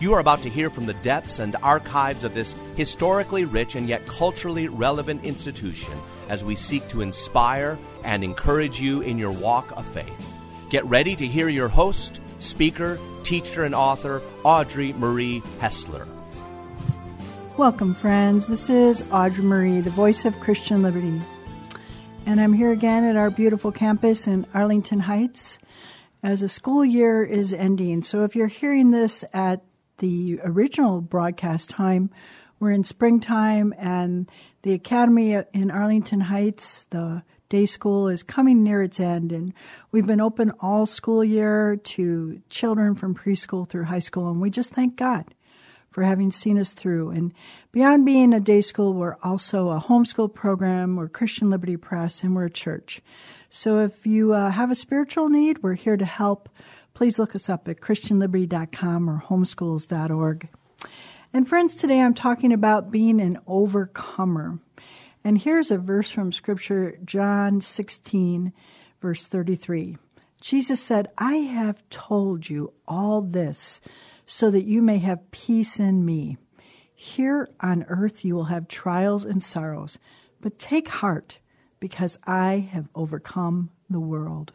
You are about to hear from the depths and archives of this historically rich and yet culturally relevant institution as we seek to inspire and encourage you in your walk of faith. Get ready to hear your host, speaker, teacher, and author, Audrey Marie Hessler. Welcome, friends. This is Audrey Marie, the voice of Christian Liberty. And I'm here again at our beautiful campus in Arlington Heights as the school year is ending. So if you're hearing this at the original broadcast time. We're in springtime, and the Academy in Arlington Heights, the day school, is coming near its end. And we've been open all school year to children from preschool through high school, and we just thank God for having seen us through. And beyond being a day school, we're also a homeschool program, we're Christian Liberty Press, and we're a church. So if you uh, have a spiritual need, we're here to help please look us up at ChristianLiberty.com or homeschools.org. And friends, today I'm talking about being an overcomer. And here's a verse from Scripture, John 16, verse 33. Jesus said, I have told you all this so that you may have peace in me. Here on earth you will have trials and sorrows, but take heart because I have overcome the world.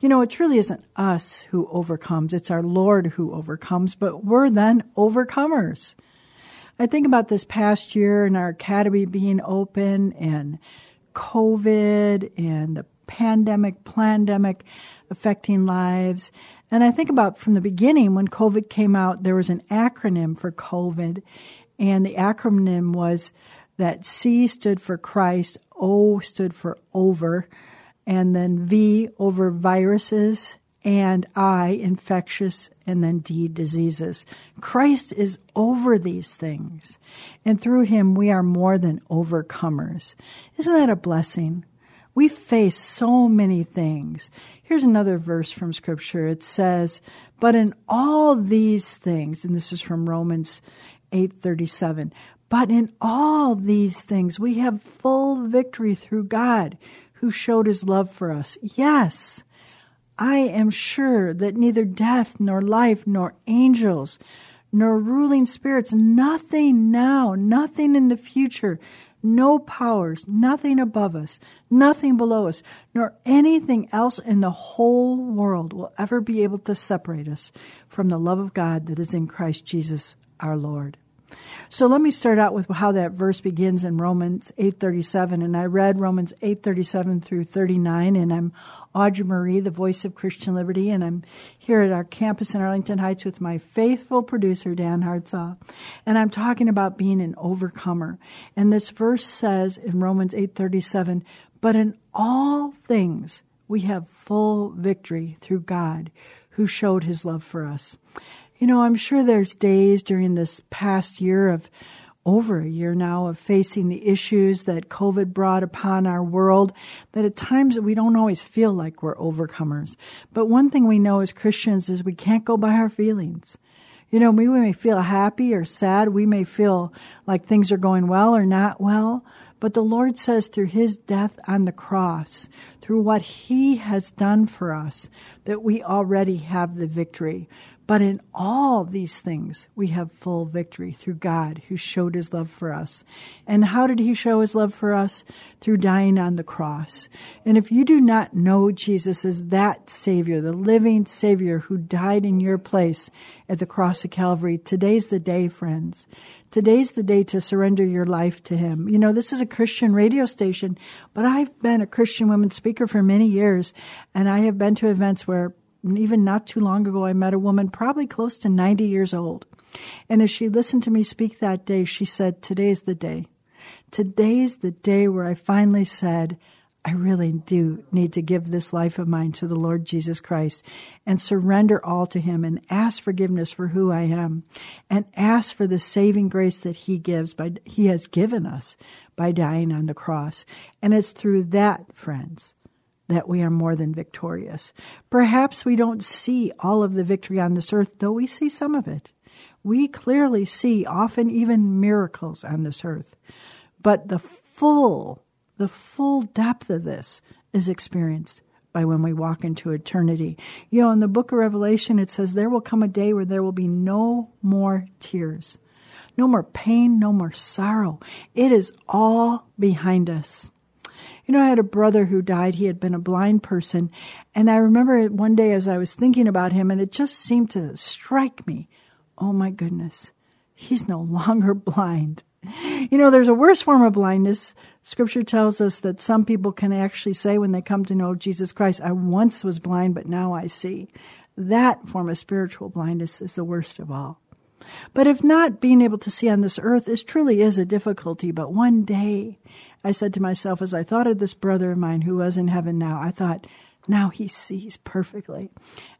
You know, it truly isn't us who overcomes, it's our Lord who overcomes, but we're then overcomers. I think about this past year and our academy being open and COVID and the pandemic, pandemic affecting lives. And I think about from the beginning when COVID came out, there was an acronym for COVID, and the acronym was that C stood for Christ, O stood for over, and then V over viruses, and I infectious, and then D diseases. Christ is over these things, and through him we are more than overcomers. Isn't that a blessing? We face so many things. Here's another verse from scripture. It says, "But in all these things," and this is from Romans 8:37, "but in all these things we have full victory through God who showed his love for us. Yes, I am sure that neither death, nor life, nor angels, nor ruling spirits, nothing now, nothing in the future, no powers, nothing above us, nothing below us, nor anything else in the whole world will ever be able to separate us from the love of God that is in Christ Jesus our Lord. So let me start out with how that verse begins in Romans 8:37 and I read Romans 8:37 through 39 and I'm Audrey Marie, the voice of Christian Liberty and I'm here at our campus in Arlington Heights with my faithful producer Dan Hartsaw. And I'm talking about being an overcomer. And this verse says in Romans 8:37, "But in all things we have full victory through God who showed his love for us." You know, I'm sure there's days during this past year of over a year now of facing the issues that COVID brought upon our world that at times we don't always feel like we're overcomers. But one thing we know as Christians is we can't go by our feelings. You know, we may feel happy or sad. We may feel like things are going well or not well. But the Lord says through his death on the cross, through what he has done for us, that we already have the victory. But in all these things, we have full victory through God who showed his love for us. And how did he show his love for us? Through dying on the cross. And if you do not know Jesus as that Savior, the living Savior who died in your place at the cross of Calvary, today's the day, friends. Today's the day to surrender your life to Him. You know, this is a Christian radio station, but I've been a Christian women speaker for many years, and I have been to events where even not too long ago, I met a woman probably close to 90 years old. And as she listened to me speak that day, she said, Today's the day. Today's the day where I finally said, I really do need to give this life of mine to the Lord Jesus Christ and surrender all to Him and ask forgiveness for who I am and ask for the saving grace that He gives by He has given us by dying on the cross. And it's through that, friends, that we are more than victorious. Perhaps we don't see all of the victory on this earth, though we see some of it. We clearly see often even miracles on this earth. But the full, the full depth of this is experienced by when we walk into eternity. You know, in the book of Revelation, it says there will come a day where there will be no more tears, no more pain, no more sorrow. It is all behind us. You know, I had a brother who died. He had been a blind person. And I remember one day as I was thinking about him, and it just seemed to strike me oh my goodness, he's no longer blind. You know, there's a worse form of blindness. Scripture tells us that some people can actually say when they come to know Jesus Christ, I once was blind, but now I see. That form of spiritual blindness is the worst of all. But if not being able to see on this earth is truly is a difficulty, but one day I said to myself as I thought of this brother of mine who was in heaven now, I thought, now he sees perfectly.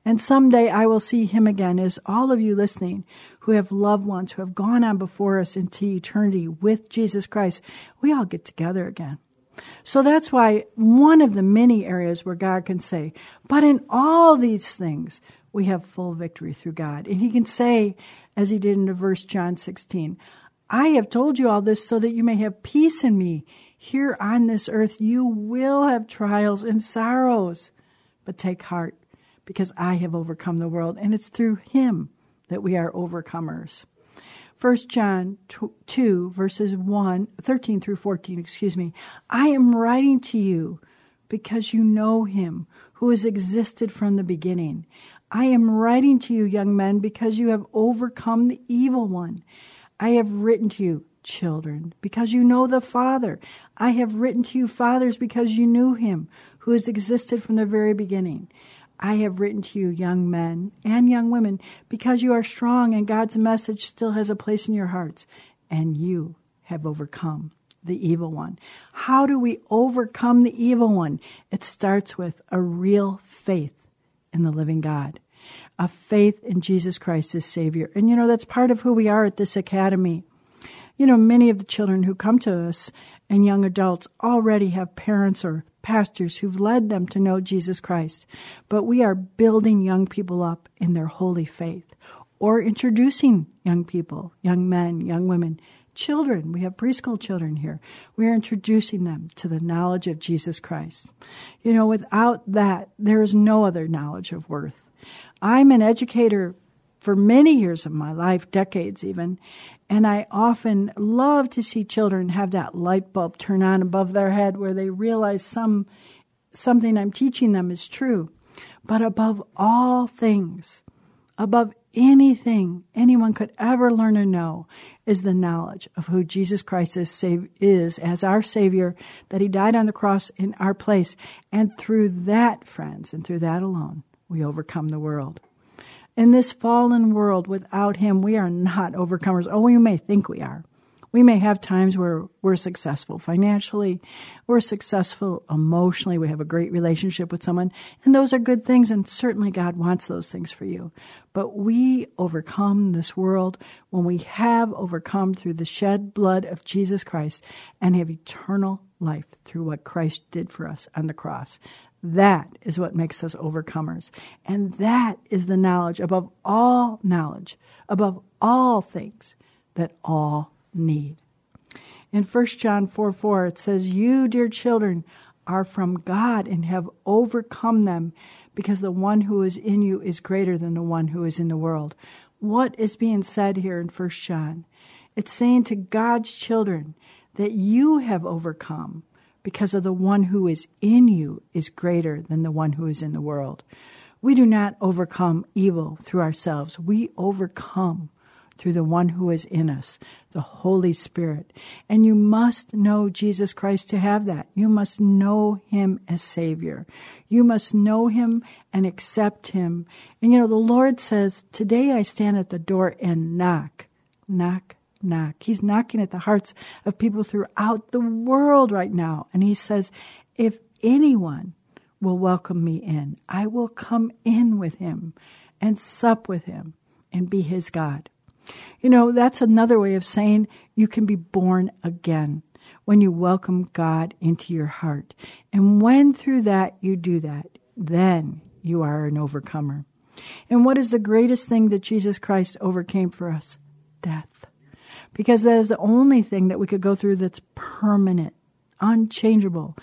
And someday I will see him again, as all of you listening who have loved ones who have gone on before us into eternity with Jesus Christ, we all get together again. So that's why one of the many areas where God can say, but in all these things, we have full victory through God. And he can say, as he did in the verse John 16, I have told you all this so that you may have peace in me here on this earth, you will have trials and sorrows. But take heart, because I have overcome the world, and it's through him that we are overcomers. 1 John 2, verses 1, 13 through 14, excuse me. I am writing to you because you know him who has existed from the beginning. I am writing to you, young men, because you have overcome the evil one. I have written to you children, because you know the Father. I have written to you, fathers, because you knew him who has existed from the very beginning. I have written to you, young men and young women, because you are strong and God's message still has a place in your hearts, and you have overcome the evil one. How do we overcome the evil one? It starts with a real faith in the living God, a faith in Jesus Christ as Savior. And you know, that's part of who we are at this academy. You know, many of the children who come to us and young adults already have parents or pastors who've led them to know Jesus Christ. But we are building young people up in their holy faith or introducing young people, young men, young women, children. We have preschool children here. We are introducing them to the knowledge of Jesus Christ. You know, without that, there is no other knowledge of worth. I'm an educator for many years of my life, decades even, and I often love to see children have that light bulb turn on above their head where they realize some something I'm teaching them is true. But above all things, above anything anyone could ever learn or know is the knowledge of who Jesus Christ is, is as our Savior, that He died on the cross in our place. And through that, friends, and through that alone, we overcome the world. In this fallen world, without Him, we are not overcomers. Oh, we may think we are. We may have times where we're successful financially, we're successful emotionally, we have a great relationship with someone, and those are good things, and certainly God wants those things for you. But we overcome this world when we have overcome through the shed blood of Jesus Christ and have eternal life through what Christ did for us on the cross. That is what makes us overcomers. And that is the knowledge above all knowledge, above all things that all need. In 1 John 4 4, it says, You, dear children, are from God and have overcome them because the one who is in you is greater than the one who is in the world. What is being said here in 1 John? It's saying to God's children that you have overcome because of the one who is in you is greater than the one who is in the world. We do not overcome evil through ourselves. We overcome through the one who is in us, the Holy Spirit. And you must know Jesus Christ to have that. You must know him as Savior. You must know him and accept him. And you know, the Lord says, Today I stand at the door and knock. Knock, knock. He's knocking at the hearts of people throughout the world right now. And he says, If anyone will welcome me in, I will come in with him and sup with him and be his God. You know, that's another way of saying you can be born again when you welcome God into your heart. And when through that you do that, then you are an overcomer. And what is the greatest thing that Jesus Christ overcame for us? Death. Because that is the only thing that we could go through that's permanent, unchangeable.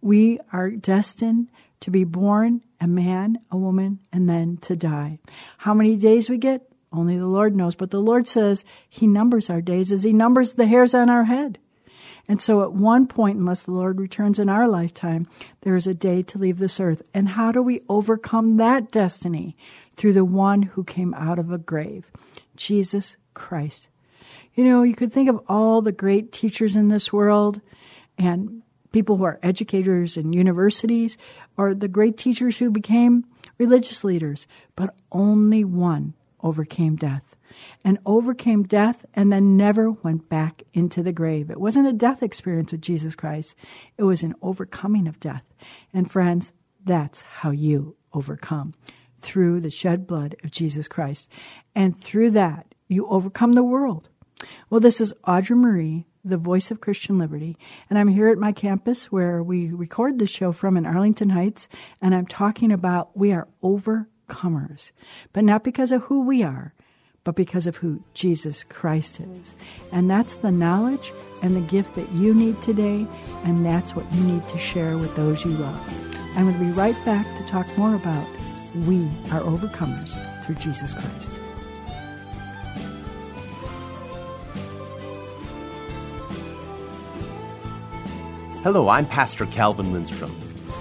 We are destined to be born a man, a woman, and then to die. How many days we get? Only the Lord knows. But the Lord says He numbers our days as He numbers the hairs on our head. And so at one point, unless the Lord returns in our lifetime, there is a day to leave this earth. And how do we overcome that destiny? Through the one who came out of a grave, Jesus Christ. You know, you could think of all the great teachers in this world and people who are educators in universities or the great teachers who became religious leaders, but only one overcame death and overcame death and then never went back into the grave. It wasn't a death experience with Jesus Christ, it was an overcoming of death. And friends, that's how you overcome through the shed blood of Jesus Christ. And through that, you overcome the world. Well, this is Audrey Marie, the voice of Christian Liberty, and I'm here at my campus where we record the show from in Arlington Heights, and I'm talking about we are over overcomers, but not because of who we are, but because of who Jesus Christ is. And that's the knowledge and the gift that you need today, and that's what you need to share with those you love. I'm going to be right back to talk more about we are overcomers through Jesus Christ. Hello, I'm Pastor Calvin Lindstrom.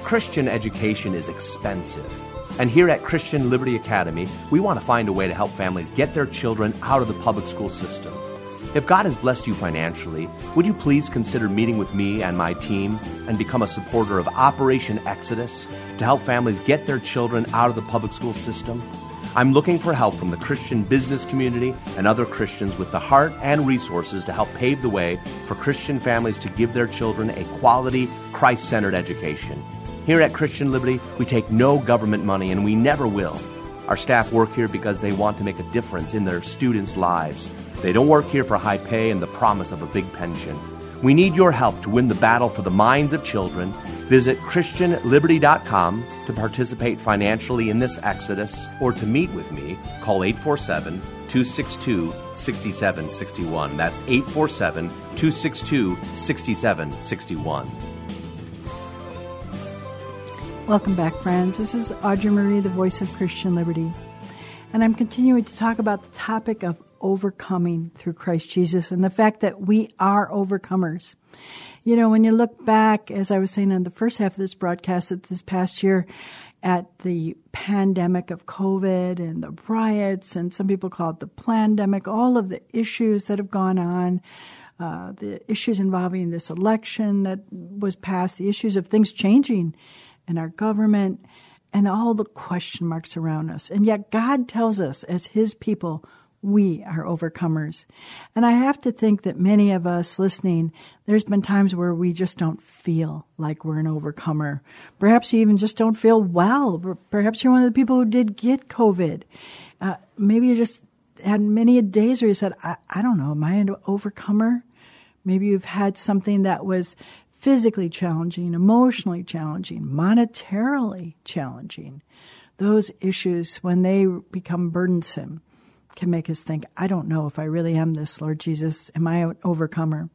Christian education is expensive. And here at Christian Liberty Academy, we want to find a way to help families get their children out of the public school system. If God has blessed you financially, would you please consider meeting with me and my team and become a supporter of Operation Exodus to help families get their children out of the public school system? I'm looking for help from the Christian business community and other Christians with the heart and resources to help pave the way for Christian families to give their children a quality, Christ centered education. Here at Christian Liberty, we take no government money and we never will. Our staff work here because they want to make a difference in their students' lives. They don't work here for high pay and the promise of a big pension. We need your help to win the battle for the minds of children. Visit ChristianLiberty.com to participate financially in this exodus or to meet with me. Call 847 262 6761. That's 847 262 6761. Welcome back, friends. This is Audrey Marie, the voice of Christian Liberty. And I'm continuing to talk about the topic of overcoming through Christ Jesus and the fact that we are overcomers. You know, when you look back, as I was saying on the first half of this broadcast, this past year, at the pandemic of COVID and the riots, and some people call it the pandemic, all of the issues that have gone on, uh, the issues involving this election that was passed, the issues of things changing and our government and all the question marks around us. And yet, God tells us as His people, we are overcomers. And I have to think that many of us listening, there's been times where we just don't feel like we're an overcomer. Perhaps you even just don't feel well. Perhaps you're one of the people who did get COVID. Uh, maybe you just had many days where you said, I, I don't know, am I an overcomer? Maybe you've had something that was physically challenging, emotionally challenging, monetarily challenging. Those issues, when they become burdensome, can make us think, I don't know if I really am this, Lord Jesus. Am I an overcomer?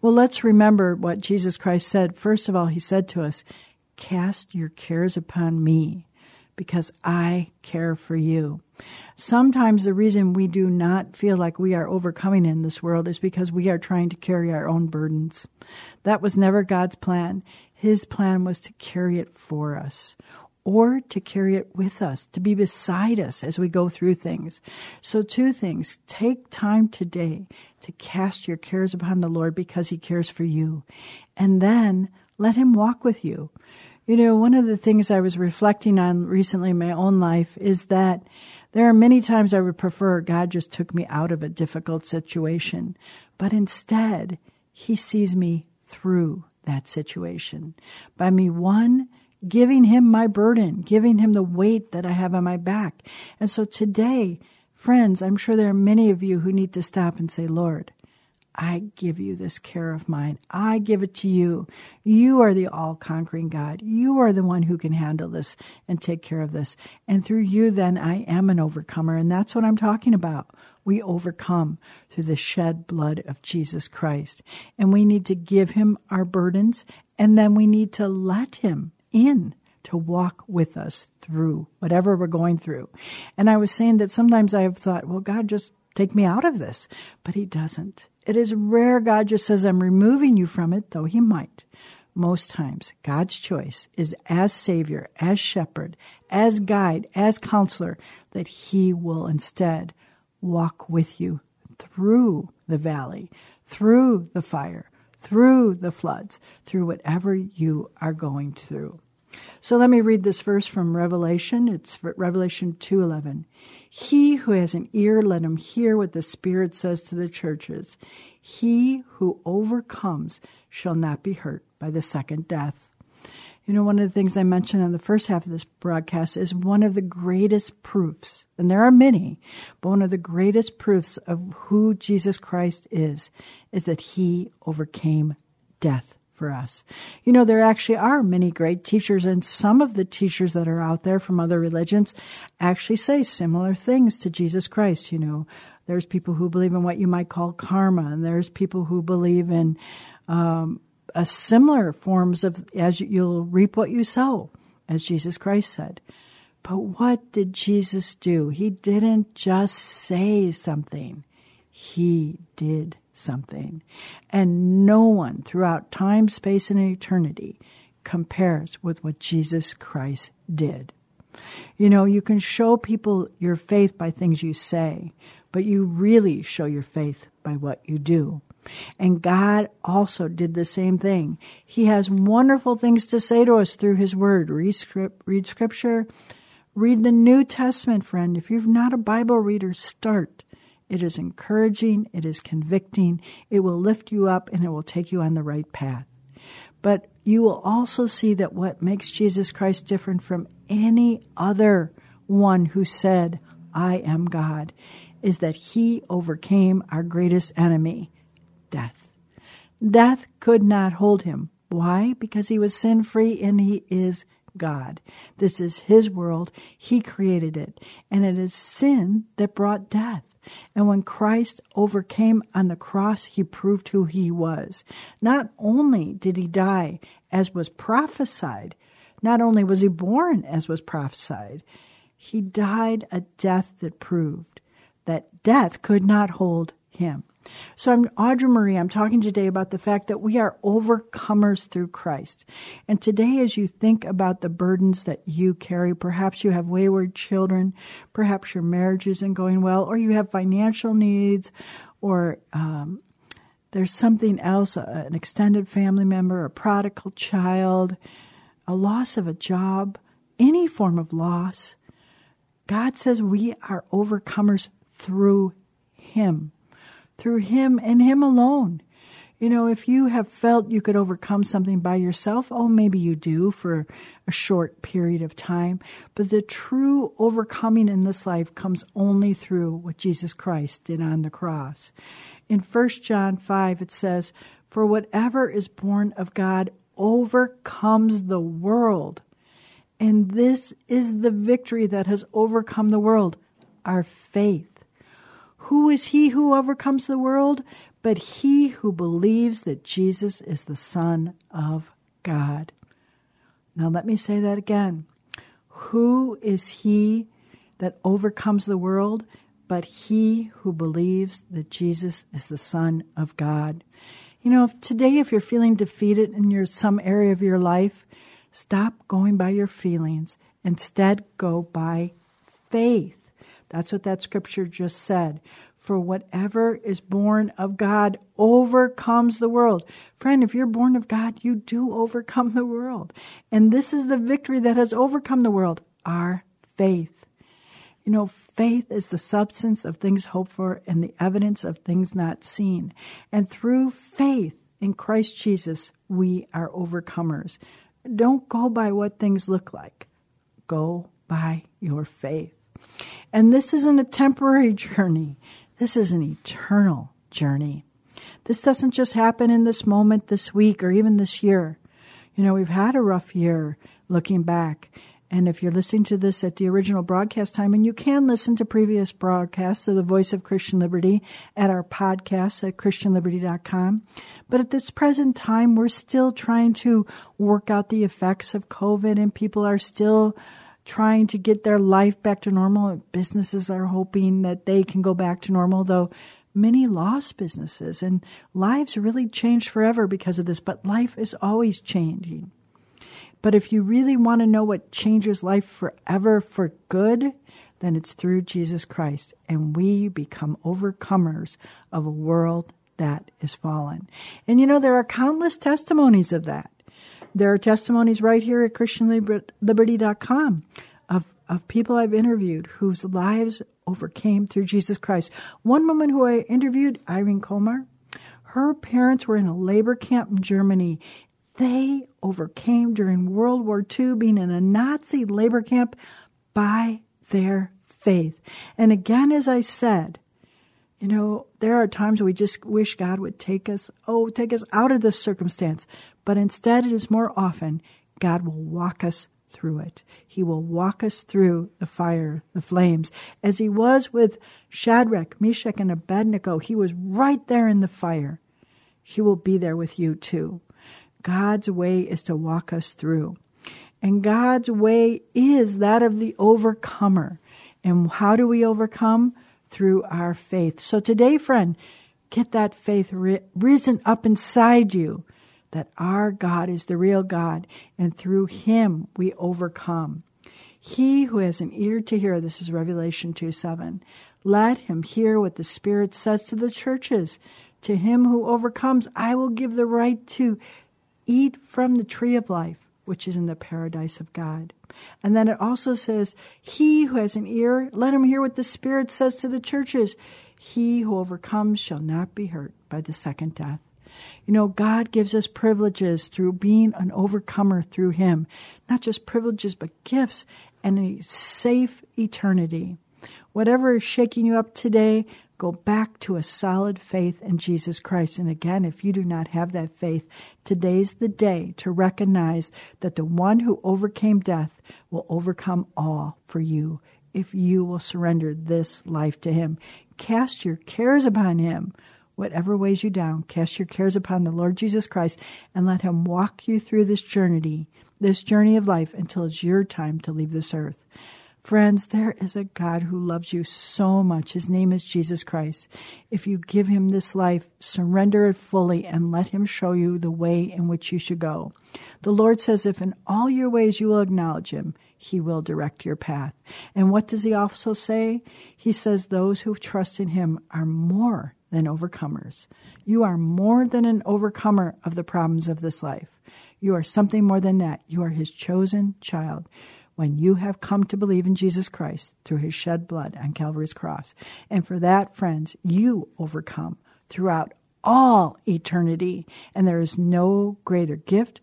Well, let's remember what Jesus Christ said. First of all, he said to us, Cast your cares upon me because I care for you. Sometimes the reason we do not feel like we are overcoming in this world is because we are trying to carry our own burdens. That was never God's plan. His plan was to carry it for us or to carry it with us, to be beside us as we go through things. So, two things take time today to cast your cares upon the Lord because He cares for you, and then let Him walk with you. You know, one of the things I was reflecting on recently in my own life is that there are many times I would prefer God just took me out of a difficult situation, but instead, He sees me through that situation. By me, one, giving him my burden, giving him the weight that I have on my back. And so today, friends, I'm sure there are many of you who need to stop and say, Lord, I give you this care of mine. I give it to you. You are the all conquering God. You are the one who can handle this and take care of this. And through you, then, I am an overcomer. And that's what I'm talking about. We overcome through the shed blood of Jesus Christ. And we need to give him our burdens, and then we need to let him in to walk with us through whatever we're going through. And I was saying that sometimes I have thought, well, God, just take me out of this. But He doesn't. It is rare God just says, I'm removing you from it, though He might. Most times, God's choice is as Savior, as Shepherd, as Guide, as Counselor, that He will instead walk with you through the valley, through the fire, through the floods, through whatever you are going through. So let me read this verse from Revelation. It's Revelation 2:11. He who has an ear let him hear what the Spirit says to the churches. He who overcomes shall not be hurt by the second death. You know, one of the things I mentioned in the first half of this broadcast is one of the greatest proofs, and there are many, but one of the greatest proofs of who Jesus Christ is, is that he overcame death for us. You know, there actually are many great teachers, and some of the teachers that are out there from other religions actually say similar things to Jesus Christ. You know, there's people who believe in what you might call karma, and there's people who believe in um, a similar forms of as you'll reap what you sow, as Jesus Christ said. But what did Jesus do? He didn't just say something. He did something. And no one throughout time, space, and eternity compares with what Jesus Christ did. You know, you can show people your faith by things you say, but you really show your faith by what you do. And God also did the same thing. He has wonderful things to say to us through His Word. Read, script, read Scripture, read the New Testament, friend. If you're not a Bible reader, start. It is encouraging, it is convicting, it will lift you up, and it will take you on the right path. But you will also see that what makes Jesus Christ different from any other one who said, I am God, is that he overcame our greatest enemy, death. Death could not hold him. Why? Because he was sin free and he is God. This is his world. He created it. And it is sin that brought death. And when Christ overcame on the cross, he proved who he was. Not only did he die as was prophesied, not only was he born as was prophesied, he died a death that proved that death could not hold him. So I'm Audrey Marie. I'm talking today about the fact that we are overcomers through Christ. And today, as you think about the burdens that you carry, perhaps you have wayward children, perhaps your marriage isn't going well, or you have financial needs, or um, there's something else, an extended family member, a prodigal child, a loss of a job, any form of loss. God says we are overcomers through Him through Him and Him alone. You know, if you have felt you could overcome something by yourself, oh, maybe you do for a short period of time. But the true overcoming in this life comes only through what Jesus Christ did on the cross. In 1 John 5, it says, For whatever is born of God overcomes the world. And this is the victory that has overcome the world our faith. Who is he who overcomes the world? But he who believes that Jesus is the Son of God. Now, let me say that again. Who is he that overcomes the world? But he who believes that Jesus is the Son of God. You know, if today, if you're feeling defeated in your, some area of your life, stop going by your feelings. Instead, go by faith. That's what that scripture just said. For whatever is born of God overcomes the world. Friend, if you're born of God, you do overcome the world. And this is the victory that has overcome the world our faith. You know, faith is the substance of things hoped for and the evidence of things not seen. And through faith in Christ Jesus, we are overcomers. Don't go by what things look like, go by your faith. And this isn't a temporary journey, this is an eternal journey. This doesn't just happen in this moment, this week, or even this year. You know, we've had a rough year looking back. And if you're listening to this at the original broadcast time, and you can listen to previous broadcasts of the Voice of Christian Liberty at our podcast at ChristianLiberty.com. But at this present time, we're still trying to work out the effects of COVID, and people are still trying to get their life back to normal. Businesses are hoping that they can go back to normal, though many lost businesses and lives really changed forever because of this. But life is always changing. But if you really want to know what changes life forever for good, then it's through Jesus Christ. And we become overcomers of a world that is fallen. And you know, there are countless testimonies of that. There are testimonies right here at ChristianLiberty.com of, of people I've interviewed whose lives overcame through Jesus Christ. One woman who I interviewed, Irene Komar, her parents were in a labor camp in Germany they overcame during World War II being in a Nazi labor camp by their faith. And again, as I said, you know, there are times we just wish God would take us, oh, take us out of this circumstance. But instead, it is more often God will walk us through it. He will walk us through the fire, the flames. As he was with Shadrach, Meshach, and Abednego, he was right there in the fire. He will be there with you too. God's way is to walk us through. And God's way is that of the overcomer. And how do we overcome? Through our faith. So today, friend, get that faith risen up inside you that our God is the real God, and through him we overcome. He who has an ear to hear, this is Revelation 2 7, let him hear what the Spirit says to the churches. To him who overcomes, I will give the right to eat from the tree of life, which is in the paradise of God. And then it also says, He who has an ear, let him hear what the Spirit says to the churches. He who overcomes shall not be hurt by the second death. You know, God gives us privileges through being an overcomer through Him. Not just privileges, but gifts and a safe eternity. Whatever is shaking you up today, Go back to a solid faith in Jesus Christ. And again, if you do not have that faith, today's the day to recognize that the one who overcame death will overcome all for you if you will surrender this life to Him. Cast your cares upon Him. Whatever weighs you down, cast your cares upon the Lord Jesus Christ and let Him walk you through this journey, this journey of life until it's your time to leave this earth. Friends, there is a God who loves you so much. His name is Jesus Christ. If you give him this life, surrender it fully and let him show you the way in which you should go. The Lord says, if in all your ways you will acknowledge him, he will direct your path. And what does he also say? He says, those who trust in him are more than overcomers. You are more than an overcomer of the problems of this life. You are something more than that. You are his chosen child when you have come to believe in Jesus Christ through his shed blood on Calvary's cross. And for that, friends, you overcome throughout all eternity. And there is no greater gift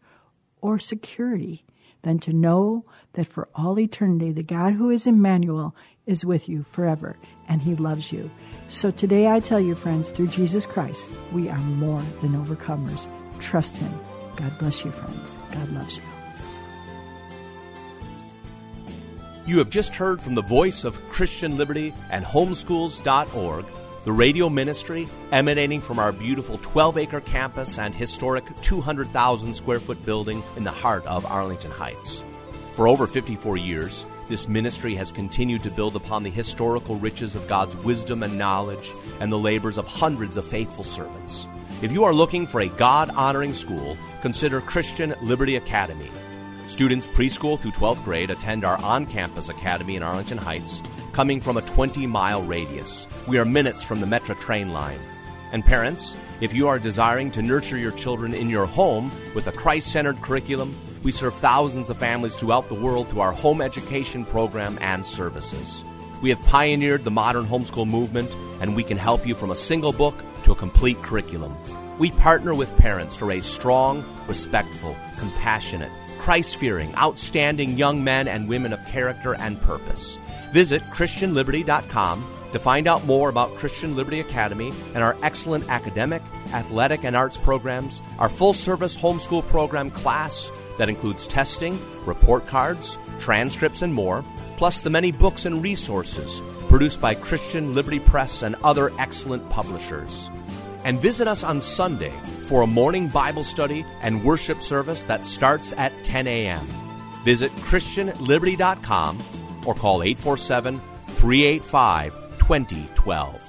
or security than to know that for all eternity, the God who is Emmanuel is with you forever and he loves you. So today I tell you, friends, through Jesus Christ, we are more than overcomers. Trust him. God bless you, friends. God loves you. You have just heard from the voice of Christian Liberty and Homeschools.org, the radio ministry emanating from our beautiful 12 acre campus and historic 200,000 square foot building in the heart of Arlington Heights. For over 54 years, this ministry has continued to build upon the historical riches of God's wisdom and knowledge and the labors of hundreds of faithful servants. If you are looking for a God honoring school, consider Christian Liberty Academy. Students preschool through 12th grade attend our on campus academy in Arlington Heights, coming from a 20 mile radius. We are minutes from the Metra train line. And parents, if you are desiring to nurture your children in your home with a Christ centered curriculum, we serve thousands of families throughout the world through our home education program and services. We have pioneered the modern homeschool movement, and we can help you from a single book to a complete curriculum. We partner with parents to raise strong, respectful, compassionate, Christ fearing, outstanding young men and women of character and purpose. Visit ChristianLiberty.com to find out more about Christian Liberty Academy and our excellent academic, athletic, and arts programs, our full service homeschool program class that includes testing, report cards, transcripts, and more, plus the many books and resources produced by Christian Liberty Press and other excellent publishers. And visit us on Sunday for a morning Bible study and worship service that starts at 10 a.m. Visit ChristianLiberty.com or call 847 385 2012.